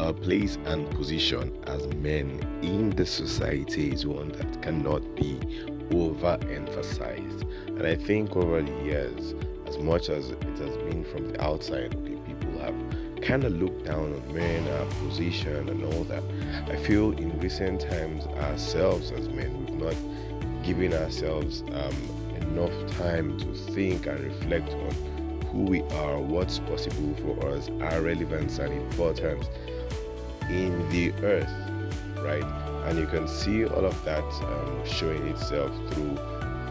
our place and position as men in the society is one that cannot be overemphasized. And I think over the years, as much as it has been from the outside, okay, people have kind of looked down on men, our position, and all that. I feel in recent times, ourselves as men, we've not given ourselves um, enough time to think and reflect on who we are, what's possible for us, our relevance and importance in the earth, right? And you can see all of that um, showing itself through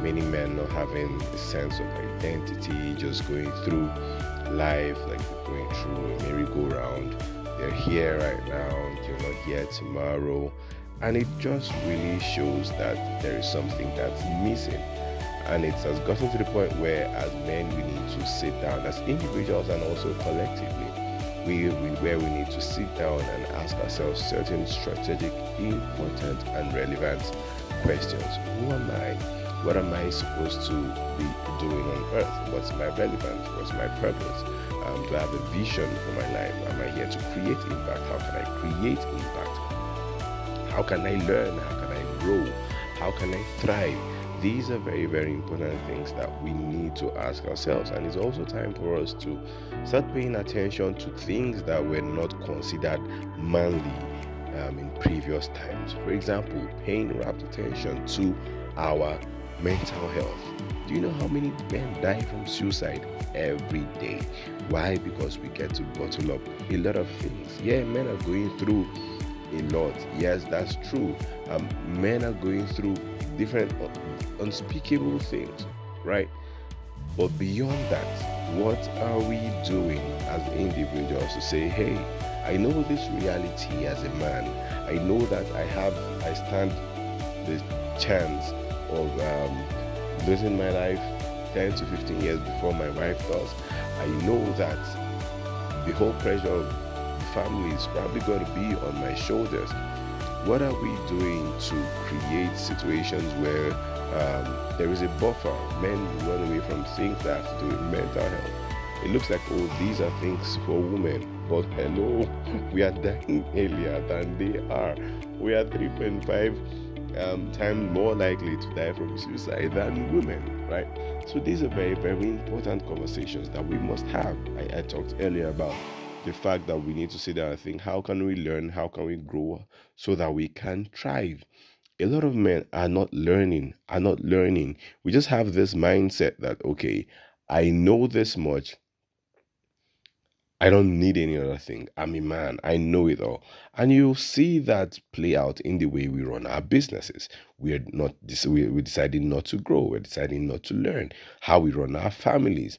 many men not having a sense of identity, just going through life like going through a merry-go-round. They're here right now, you're not here tomorrow. And it just really shows that there is something that's missing. And it has gotten to the point where, as men, we need to sit down as individuals and also collectively we, we, where we need to sit down and ask ourselves certain strategic, important, and relevant questions. Who am I? What am I supposed to be doing on earth? What's my relevance? What's my purpose? Um, do I have a vision for my life? Am I here to create impact? How can I create impact? How can I learn? How can I grow? How can I thrive? These are very, very important things that we need to ask ourselves. And it's also time for us to start paying attention to things that were not considered manly um, in previous times. For example, paying rapt attention to our mental health. Do you know how many men die from suicide every day? Why? Because we get to bottle up a lot of things. Yeah, men are going through a lot. Yes, that's true. Um, men are going through different unspeakable things, right? But beyond that, what are we doing as individuals to say, hey, I know this reality as a man. I know that I have, I stand the chance of um, losing my life 10 to 15 years before my wife does. I know that the whole pressure of family is probably going to be on my shoulders. What are we doing to create situations where um, there is a buffer. Men run away from things that have to do with mental health. It looks like, oh, these are things for women. But hello, we are dying earlier than they are. We are 3.5 um, times more likely to die from suicide than women, right? So these are very, very important conversations that we must have. I, I talked earlier about the fact that we need to sit down and think how can we learn, how can we grow so that we can thrive a lot of men are not learning, are not learning. We just have this mindset that, okay, I know this much. I don't need any other thing. I'm a man. I know it all. And you'll see that play out in the way we run our businesses. We're not we're deciding not to grow. We're deciding not to learn how we run our families.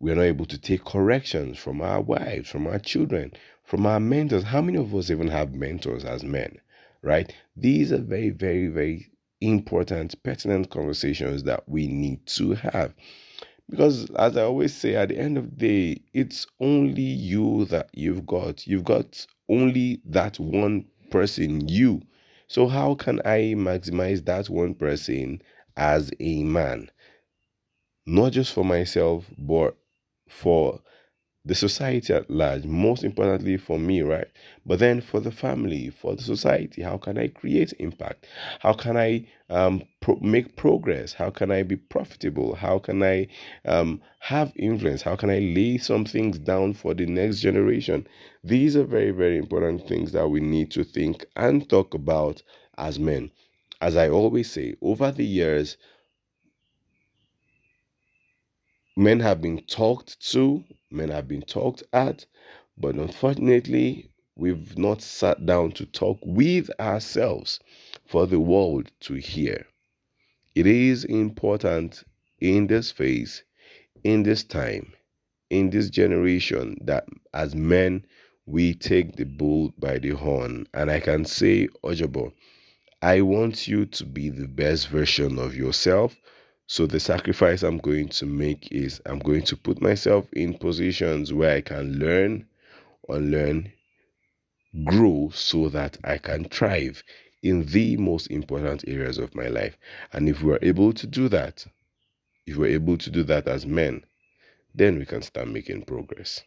We're not able to take corrections from our wives, from our children, from our mentors. How many of us even have mentors as men? right? These are very, very, very important, pertinent conversations that we need to have. Because, as I always say, at the end of the day, it's only you that you've got. You've got only that one person, you. So, how can I maximize that one person as a man? Not just for myself, but for the society at large, most importantly for me, right? But then for the family, for the society, how can I create impact? How can I um, pro- make progress? How can I be profitable? How can I um, have influence? How can I lay some things down for the next generation? These are very, very important things that we need to think and talk about as men. As I always say, over the years, men have been talked to men have been talked at, but unfortunately, we've not sat down to talk with ourselves for the world to hear. It is important in this phase, in this time, in this generation, that as men, we take the bull by the horn. And I can say, Ojobo, I want you to be the best version of yourself so the sacrifice I'm going to make is I'm going to put myself in positions where I can learn, unlearn, grow so that I can thrive in the most important areas of my life. And if we're able to do that, if we're able to do that as men, then we can start making progress.